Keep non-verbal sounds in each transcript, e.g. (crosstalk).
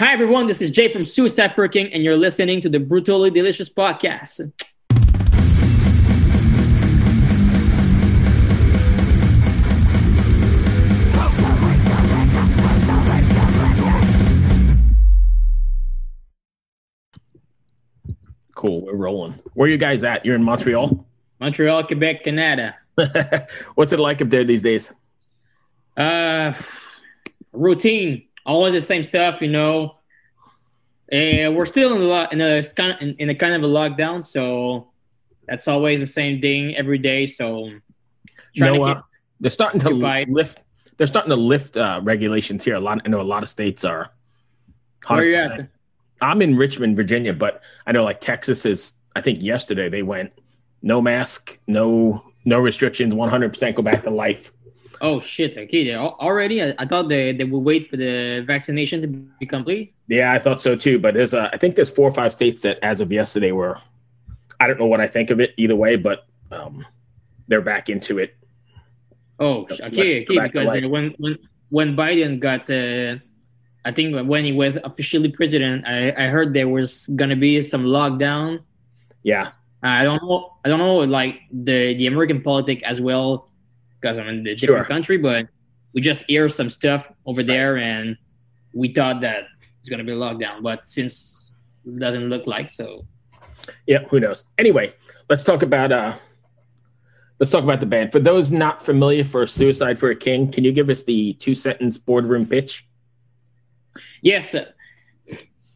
Hi, everyone. This is Jay from Suicide King, and you're listening to the Brutally Delicious podcast. Cool. We're rolling. Where are you guys at? You're in Montreal? Montreal, Quebec, Canada. (laughs) What's it like up there these days? Uh, routine. Always the same stuff, you know. And we're still in a lot in a kind of, in, in a kind of a lockdown, so that's always the same thing every day. So trying no, to uh, they're starting to lift. They're starting to lift uh, regulations here. A lot. I know a lot of states are. 100%. Where you at? I'm in Richmond, Virginia, but I know like Texas is. I think yesterday they went no mask, no no restrictions, 100 percent go back to life. Oh shit! Okay, they already. I, I, thought they, they would wait for the vaccination to be complete. Yeah, I thought so too. But there's I think there's four or five states that, as of yesterday, were. I don't know what I think of it either way, but um, they're back into it. Oh, okay, okay. Because when when when Biden got, uh, I think when he was officially president, I, I heard there was gonna be some lockdown. Yeah. I don't know. I don't know, like the the American politic as well because I'm in a different sure. country, but we just hear some stuff over there, and we thought that it's gonna be a lockdown, but since it doesn't look like so. Yeah, who knows? Anyway, let's talk about uh let's talk about the band. For those not familiar for Suicide for a King, can you give us the two sentence boardroom pitch? Yes.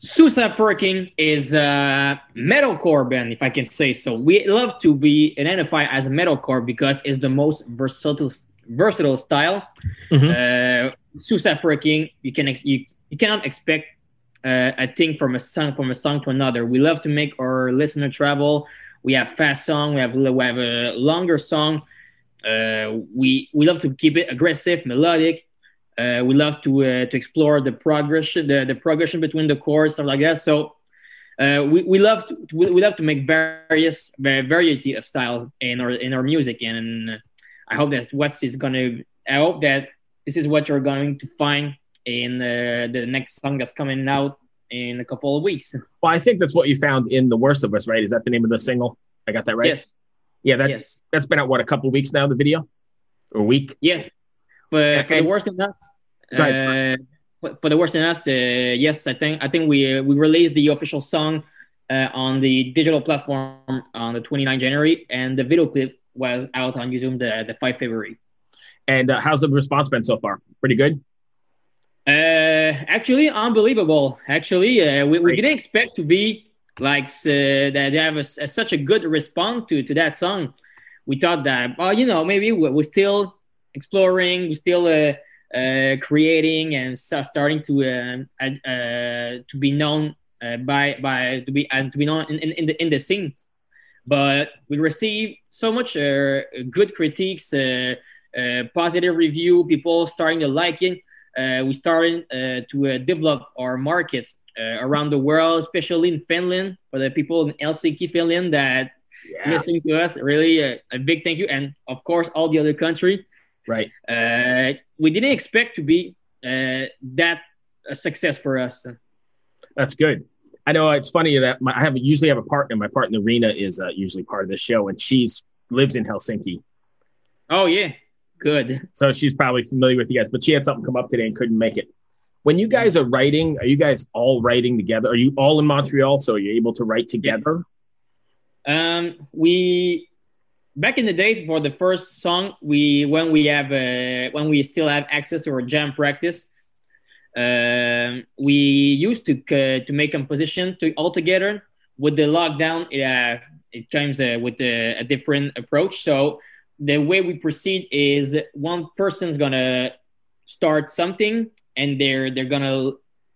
Suicide for a King is a metalcore band, if I can say so. We love to be identified as a metalcore because it's the most versatile versatile style. Mm-hmm. Uh, Suicide for you can ex- you, you cannot expect uh, a thing from a song from a song to another. We love to make our listener travel. We have fast song. We have we have a longer song. Uh, we we love to keep it aggressive, melodic. Uh, we love to uh, to explore the progression, the, the progression between the chords, stuff like that. So uh, we, we love to we, we love to make various variety of styles in our in our music, and I hope that's what is gonna. I hope that this is what you're going to find in uh, the next song that's coming out in a couple of weeks. (laughs) Well, I think that's what you found in the worst of us, right? Is that the name of the single? I got that right. Yes. Yeah, that's yes. that's been out what a couple of weeks now. The video, or a week. Yes, but for the worst in us, uh, for the worst in us, uh, yes, I think I think we uh, we released the official song uh, on the digital platform on the 29th January, and the video clip was out on YouTube the the 5 February. And uh, how's the response been so far? Pretty good. Uh, actually, unbelievable. Actually, uh, we, we didn't expect to be like uh, that. They have a, a, such a good response to to that song. We thought that, well, you know, maybe we're, we're still exploring, we're still uh, uh, creating and starting to uh, uh, to be known uh, by by to be and to be known in, in, in, the in the scene. But we receive so much uh, good critiques, uh, positive review, people starting to like it. we started to develop our markets around the world, especially in Finland for the people in Helsinki, Finland that yeah. listening to us. Really, a big thank you, and of course all the other country. Right. Uh, we didn't expect to be uh, that a success for us. That's good. I know it's funny that my, I have usually have a partner. My partner Rena is uh, usually part of the show, and she's lives in Helsinki. Oh yeah, good. So she's probably familiar with you guys, but she had something come up today and couldn't make it. When you guys are writing, are you guys all writing together? Are you all in Montreal, so you're able to write together? Um, we back in the days for the first song we when we have uh, when we still have access to our jam practice uh, we used to uh, to make a composition to all together. With the lockdown it, uh, it comes uh, with a, a, different approach. So the way we proceed is one person's gonna start something and they're they're gonna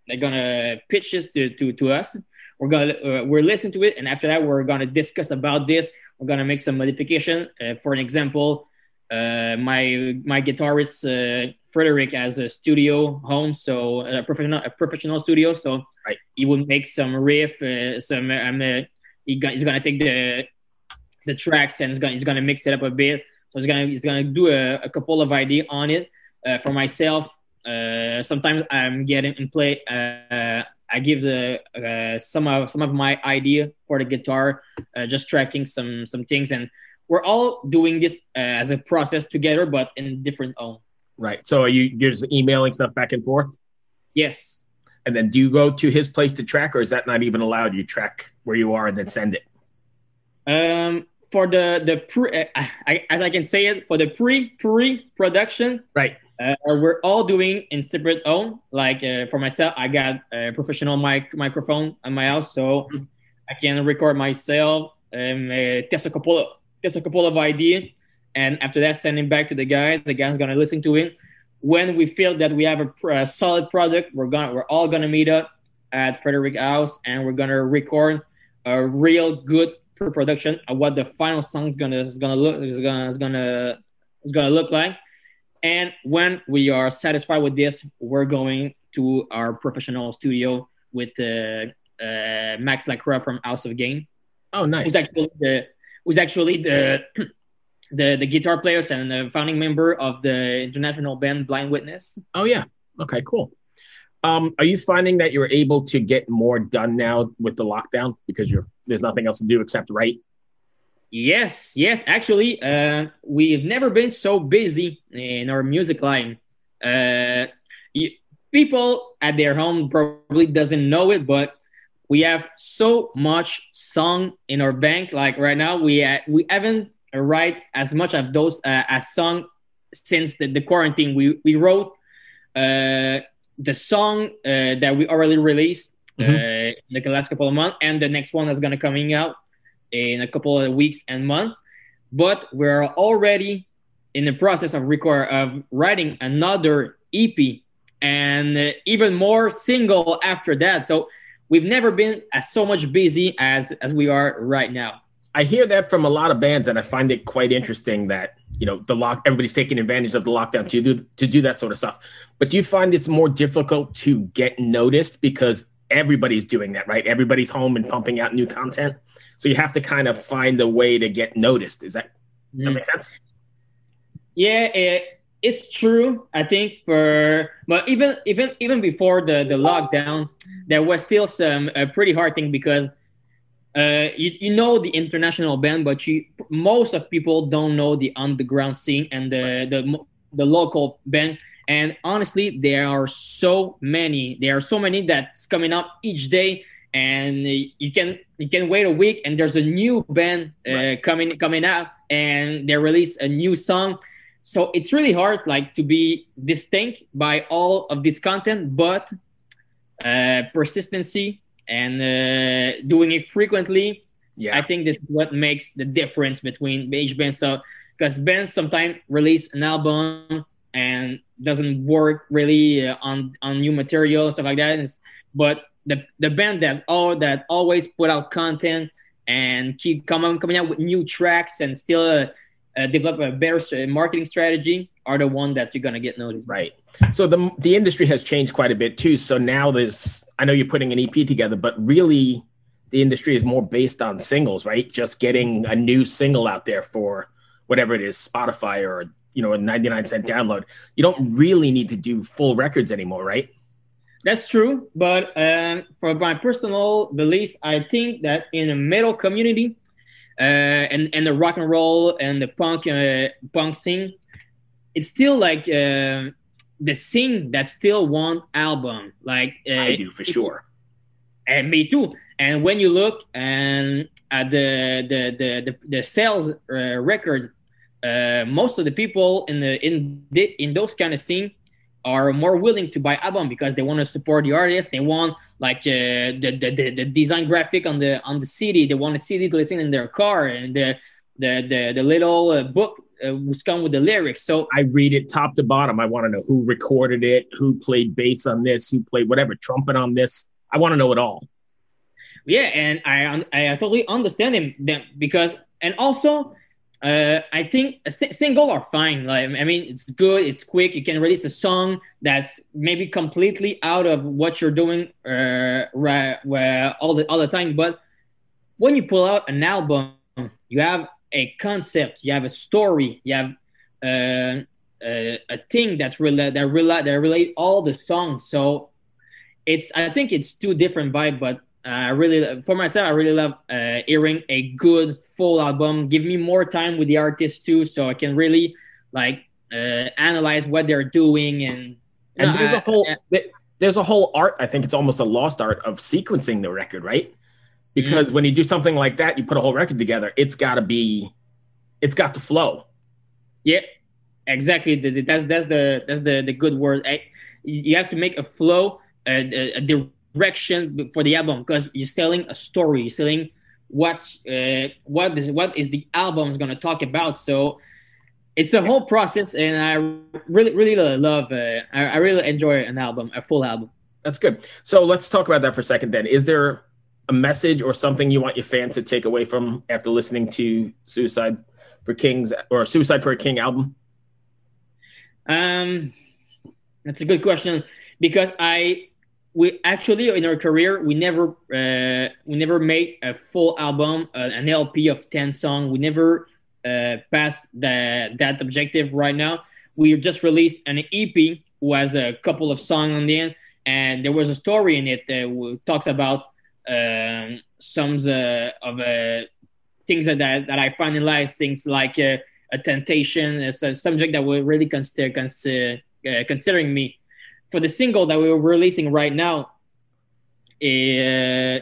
they're gonna pitch this to, to, to us. We're gonna uh, we're listening to it and after that we're gonna discuss about this we're gonna make some modification. Uh, for an example, uh, my my guitarist uh, Frederick has a studio home, so a professional a professional studio. So right. he will make some riff, uh, some um, uh, he he's gonna take the the tracks and he's gonna he's gonna mix it up a bit. So he's gonna he's gonna do a, a couple of ideas on it. Uh, for myself, uh, sometimes I'm getting and play uh, I give the uh, some of some of my idea for the guitar, uh, just tracking some some things, and we're all doing this uh, as a process together, but in different own. Right. So are you're just emailing stuff back and forth? Yes. And then do you go to his place to track, or is that not even allowed? You track where you are and then send it. Um, for the the pre, uh, I, as I can say it, for the pre pre production, right? Uh, we're all doing in separate own. Like uh, for myself, I got a professional mic microphone at my house, so. I can record myself, um, uh, test a couple of test a couple of ideas, and after that, send it back to the guy. The guy's gonna listen to it. When we feel that we have a, a solid product, we're gonna we're all gonna meet up at Frederick House, and we're gonna record a real good pre-production of what the final song is gonna is gonna look is gonna is gonna is gonna look like and when we are satisfied with this, we're going to our professional studio with uh, uh, Max Lacroix from House of Gain. Oh, nice. Who's actually the who's actually the (clears throat) the the guitar players and the founding member of the international band Blind Witness. Oh yeah. Okay. Cool. Um, are you finding that you're able to get more done now with the lockdown because you're there's nothing else to do except write? Yes, yes. Actually, uh, we've never been so busy in our music line. Uh, you, people at their home probably doesn't know it, but we have so much song in our bank. Like right now, we uh, we haven't write as much of those uh, as song since the, the quarantine. We we wrote uh, the song uh, that we already released mm-hmm. uh, in the last couple of months, and the next one is gonna coming out in a couple of weeks and months. But we're already in the process of record of writing another EP and even more single after that. So we've never been as so much busy as as we are right now. I hear that from a lot of bands, and I find it quite interesting that you know the lock everybody's taking advantage of the lockdown to do to do that sort of stuff. But do you find it's more difficult to get noticed because everybody's doing that, right? Everybody's home and pumping out new content. So you have to kind of find a way to get noticed. Is that, mm. that make sense? Yeah, it, it's true. I think for but even even even before the the lockdown, there was still some a pretty hard thing because uh, you, you know the international band, but you most of people don't know the underground scene and the the the local band. And honestly, there are so many. There are so many that's coming up each day and you can you can wait a week and there's a new band uh, right. coming coming out and they release a new song. So it's really hard like to be distinct by all of this content but uh, persistency and uh, doing it frequently yeah. I think this is what makes the difference between each band so because bands sometimes release an album and doesn't work really uh, on on new material stuff like that. But the the band that all that always put out content and keep coming coming out with new tracks and still uh, uh, develop a better marketing strategy are the one that you're gonna get noticed. Right. So the the industry has changed quite a bit too. So now there's I know you're putting an EP together, but really the industry is more based on singles, right? Just getting a new single out there for whatever it is, Spotify or you know a 99 cent download. You don't really need to do full records anymore, right? That's true, but um, for my personal beliefs, I think that in the metal community, uh, and and the rock and roll and the punk uh, punk scene, it's still like uh, the scene that still want album. Like uh, I do for sure, and me too. And when you look and at the the the the, the sales uh, records, uh, most of the people in the in the, in those kind of scene are more willing to buy album because they want to support the artist. They want like uh, the, the, the the design graphic on the on the CD. They want a CD to listen in their car and the the the, the little uh, book uh, was come with the lyrics. So I read it top to bottom. I want to know who recorded it, who played bass on this, who played whatever trumpet on this. I want to know it all. Yeah, and I I totally understand him them because and also uh, I think a single are fine. Like I mean, it's good, it's quick. You can release a song that's maybe completely out of what you're doing uh, right, where all the all the time. But when you pull out an album, you have a concept, you have a story, you have uh, a, a thing that's relate that relate that relate all the songs. So it's I think it's two different vibe, but uh, I really for myself I really love uh, hearing a good full album. Give me more time with the artist too, so I can really like uh, analyze what they're doing and. And there's a whole there's a whole art. I think it's almost a lost art of sequencing the record, right? Because mm-hmm. when you do something like that, you put a whole record together. It's got to be, it's got to flow. Yeah, exactly. That's that's the that's the the good word. You have to make a flow, a, a direction for the album because you're selling a story. You're selling what uh, what is what is the album is going to talk about. So it's a whole process, and I really really love. Uh, I, I really enjoy an album, a full album. That's good. So let's talk about that for a second. Then, is there a message or something you want your fans to take away from after listening to Suicide for Kings or Suicide for a King album? Um, that's a good question because I we actually in our career we never uh, we never made a full album uh, an LP of ten songs. We never uh, passed that that objective right now. We just released an EP was a couple of songs on the end, and there was a story in it that talks about um, some uh, of uh, things that, that I find in life, things like uh, a temptation a subject that we're really consider, consider considering me for the single that we were releasing right now. Uh,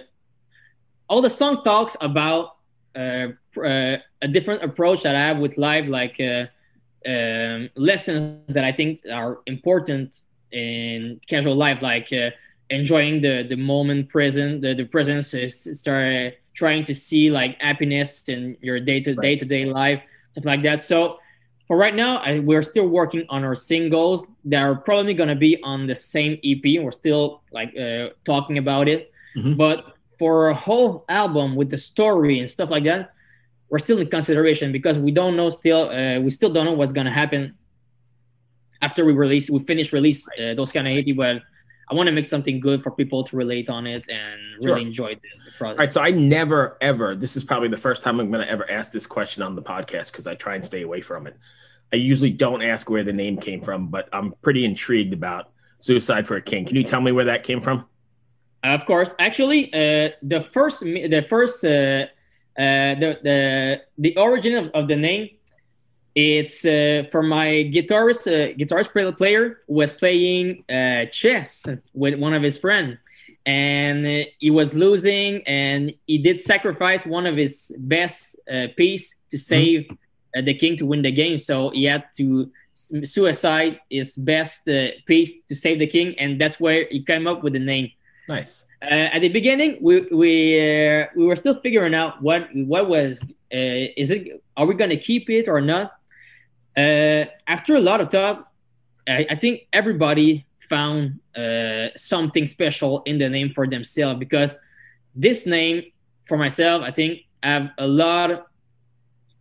all the song talks about uh, uh, a different approach that I have with life, like uh, um, lessons that I think are important in casual life, like uh, enjoying the the moment present, the, the presence is start trying to see like happiness in your day to day to day life stuff like that. So for right now, I, we're still working on our singles that are probably going to be on the same EP. We're still like uh, talking about it, mm-hmm. but for a whole album with the story and stuff like that, we're still in consideration because we don't know still. Uh, we still don't know what's going to happen after we release. We finish release uh, those kind of EP, but I want to make something good for people to relate on it and really enjoy this project. All right, so I never ever. This is probably the first time I'm going to ever ask this question on the podcast because I try and stay away from it. I usually don't ask where the name came from, but I'm pretty intrigued about Suicide for a King. Can you tell me where that came from? Of course, actually, uh, the first, the first, uh, uh, the the the origin of, of the name it's uh, for my guitarist, uh, guitarist player was playing uh, chess with one of his friends, and uh, he was losing, and he did sacrifice one of his best uh, piece to mm-hmm. save mm-hmm. the king to win the game. So he had to suicide his best uh, piece to save the king, and that's where he came up with the name. Nice. at the beginning, we we we were still figuring out what what was is it are we going to keep it or not uh, after a lot of talk, I, I think everybody found uh, something special in the name for themselves because this name for myself, I think, I have a lot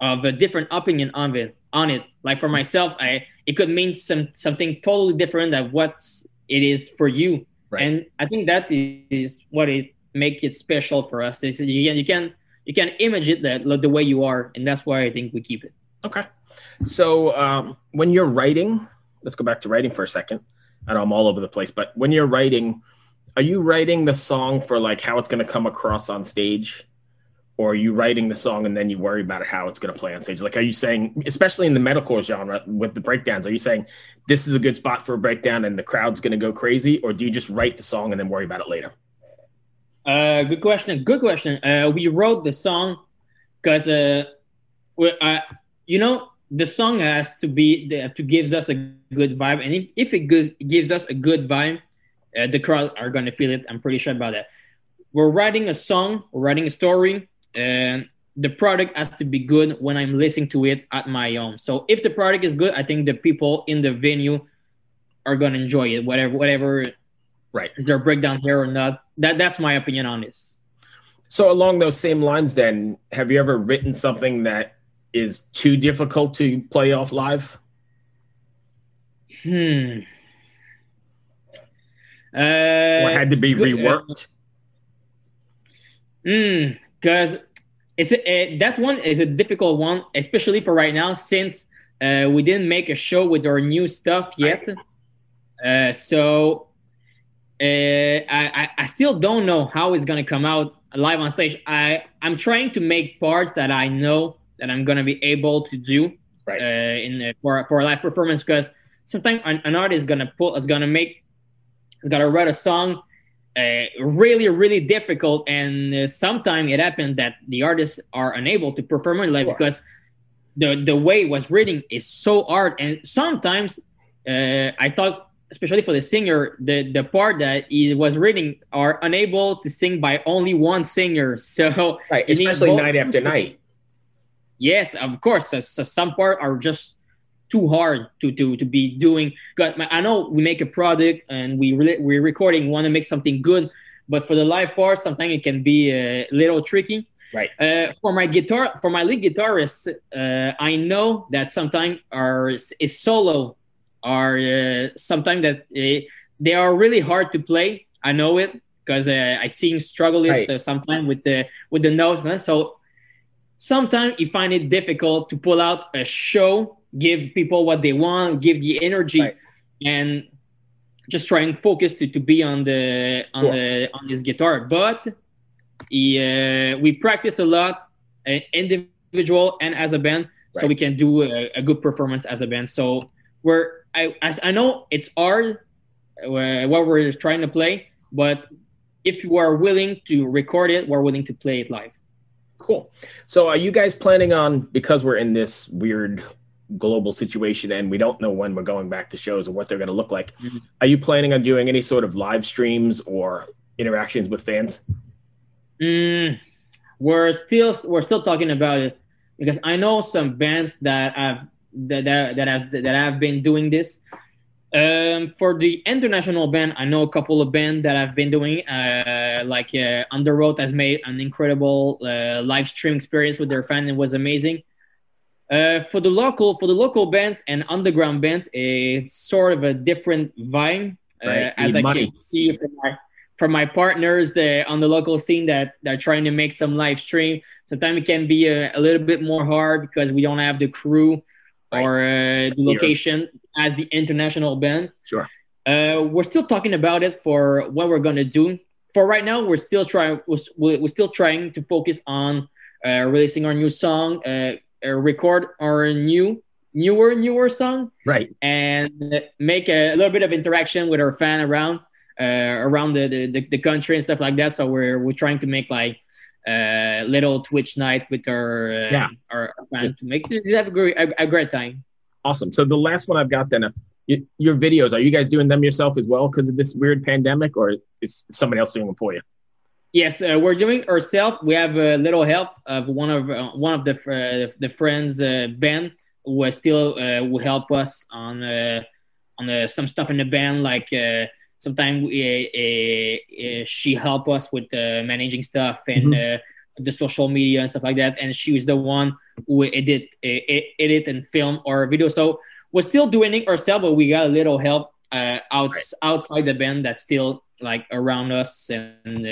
of a different opinion on it. On it, like for myself, I it could mean some something totally different than what it is for you. Right. And I think that is what it make it special for us. Is you can you can you can image it that the way you are, and that's why I think we keep it. Okay. So um, when you're writing, let's go back to writing for a second. I know I'm all over the place, but when you're writing, are you writing the song for like how it's going to come across on stage? Or are you writing the song and then you worry about how it's going to play on stage? Like, are you saying, especially in the metalcore genre with the breakdowns, are you saying this is a good spot for a breakdown and the crowd's going to go crazy? Or do you just write the song and then worry about it later? Uh, good question. Good question. Uh, we wrote the song because uh, uh, you know, the song has to be to gives us a good vibe, and if, if it gives, gives us a good vibe, uh, the crowd are gonna feel it. I'm pretty sure about that. We're writing a song, we're writing a story, and the product has to be good when I'm listening to it at my home. So if the product is good, I think the people in the venue are gonna enjoy it, whatever whatever right is there a breakdown here or not. That that's my opinion on this. So along those same lines, then, have you ever written something that is too difficult to play off live? Hmm. Uh, or had to be good, reworked? Hmm. Because it's a, that one is a difficult one, especially for right now, since uh, we didn't make a show with our new stuff yet. Uh, so I, I still don't know how it's gonna come out live on stage. I I'm trying to make parts that I know that I'm gonna be able to do right. uh, in uh, for for a live performance because sometimes an, an artist is gonna put is gonna make is gonna write a song uh, really really difficult and uh, sometimes it happens that the artists are unable to perform it live sure. because the the way it was written is so hard and sometimes uh, I thought especially for the singer the the part that he was reading are unable to sing by only one singer (laughs) so right especially night after night yes of course so, so some part are just too hard to to to be doing. I know we make a product and we re- we're recording, want to make something good, but for the live part, sometimes it can be a little tricky. Right. Uh, for my guitar, for my lead guitarist, uh, I know that sometimes our is solo are uh, sometimes that uh, they are really hard to play. I know it because uh, I see him struggling right. so sometimes with the with the notes. So sometimes you find it difficult to pull out a show give people what they want, give the energy, right. and just try and focus to, to be on the on the on his guitar. But he, uh, we practice a lot, uh, individual and as a band, right. so we can do a, a, good performance as a band. So we're I as I know it's hard uh, what we're trying to play, but if you are willing to record it, we're willing to play it live. Cool. So are you guys planning on because we're in this weird global situation and we don't know when we're going back to shows or what they're going to look like. Mm-hmm. Are you planning on doing any sort of live streams or interactions with fans? Mm, we're still we're still talking about it because I know some bands that I've that that, that have that have been doing this. Um, for the international band, I know a couple of bands that I've been doing uh, like uh, Underworld has made an incredible uh, live stream experience with their fans. It was amazing. Uh, for the local for the local bands and underground bands, it's sort of a different vibe. Uh, right. As I money. can see from my from my partners the, on the local scene that are trying to make some live stream. Sometimes it can be a, a, little bit more hard because we don't have the crew right. or uh, the location as the international band. Sure. Uh, we're still talking about it for what we're gonna do. For right now, we're still trying. We're, we're still trying to focus on uh, releasing our new song, uh, record our new newer newer song right and make a, a, little bit of interaction with our fan around uh, around the, the, the country and stuff like that so we're we're trying to make like a uh, little twitch night with our uh, yeah. our, our fans Just, to make have a great, a, a, great time awesome so the last one i've got then uh, your videos are you guys doing them yourself as well because of this weird pandemic or is somebody else doing them for you Yes, uh, we're doing ourselves. We have a little help of one of uh, one of the uh, the friends uh, Ben who still uh, will help us on uh, on uh, some stuff in the band. Like sometimes she help us with managing stuff and mm-hmm. The social media and stuff like that. And she was the one who edit edit and film our video. So we're still doing it ourselves, but we got a little help uh, outs- right. outside the band that's still like around us and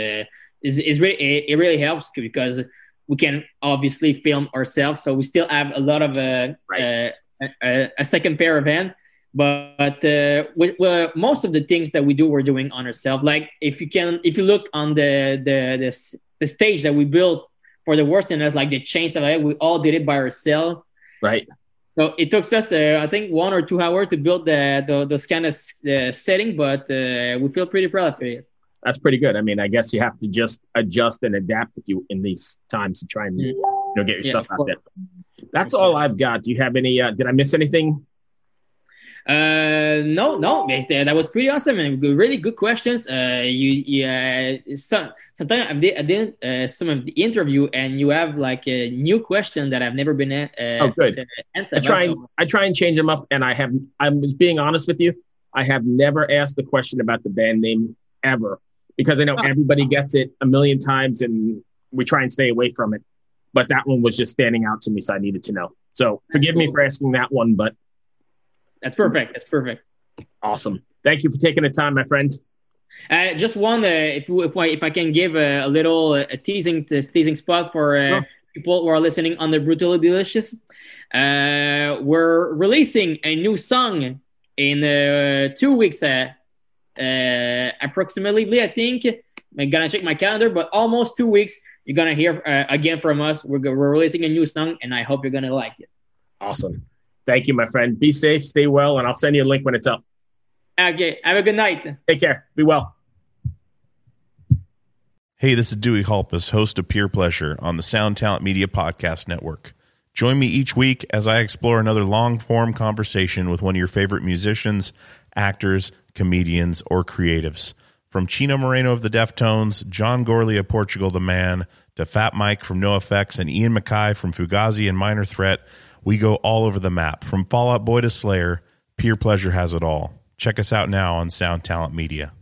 is, is really it, it, really helps because we can obviously film ourselves so we still have a lot of uh, right. uh, a, a, second pair of hands but uh, with, well, most of the things that we do we're doing on ourselves like if you can if you look on the the the, the stage that we built for the worst in us like the stuff like we all did it by ourselves right so it took us uh, i think one or two hours to build the, the those kind of uh, setting but uh, we feel pretty proud of it that's pretty good. I mean, I guess you have to just adjust and adapt if you in these times to try and you know get your yeah, stuff out there. That's all I've got. Do you have any? Uh, did I miss anything? Uh, no, no, that was pretty awesome and really good questions. Uh, you, yeah, some sometimes I did, I did uh, some of the interview and you have like a new question that I've never been uh, oh good. I try and I try and change them up, and I have. I'm just being honest with you. I have never asked the question about the band name ever because I know oh. everybody gets it a million times and we try and stay away from it. But that one was just standing out to me, so I needed to know. So forgive me for asking that one, but that's perfect. That's perfect. Awesome. Thank you for taking the time, my friend. Uh, just one, uh, if if I, if I can give a, a little uh, a teasing to, teasing spot for uh, sure. people who are listening on the brutally delicious, uh, we're releasing a new song in uh, two weeks uh, approximately, I think. I'm gonna check my calendar, but almost two weeks. You're gonna hear uh, again from us. We're, we're releasing a new song, and I hope you're gonna like it. Awesome. Thank you, my friend. Be safe, stay well, and I'll send you a link when it's up. Okay. Have a good night. Take care. Be well. Hey, this is Dewey Halpus, host of Peer Pleasure on the Sound Talent Media Podcast Network. Join me each week as I explore another long form conversation with one of your favorite musicians, actors, comedians, or creatives. From Chino Moreno of the Deftones, John Gourley of Portugal the Man, to Fat Mike from NOFX and Ian MacKaye from Fugazi and Minor Threat, we go all over the map. From Fall Out Boy to Slayer, Peer Pleasure has it all. Check us out now on Sound Talent Media.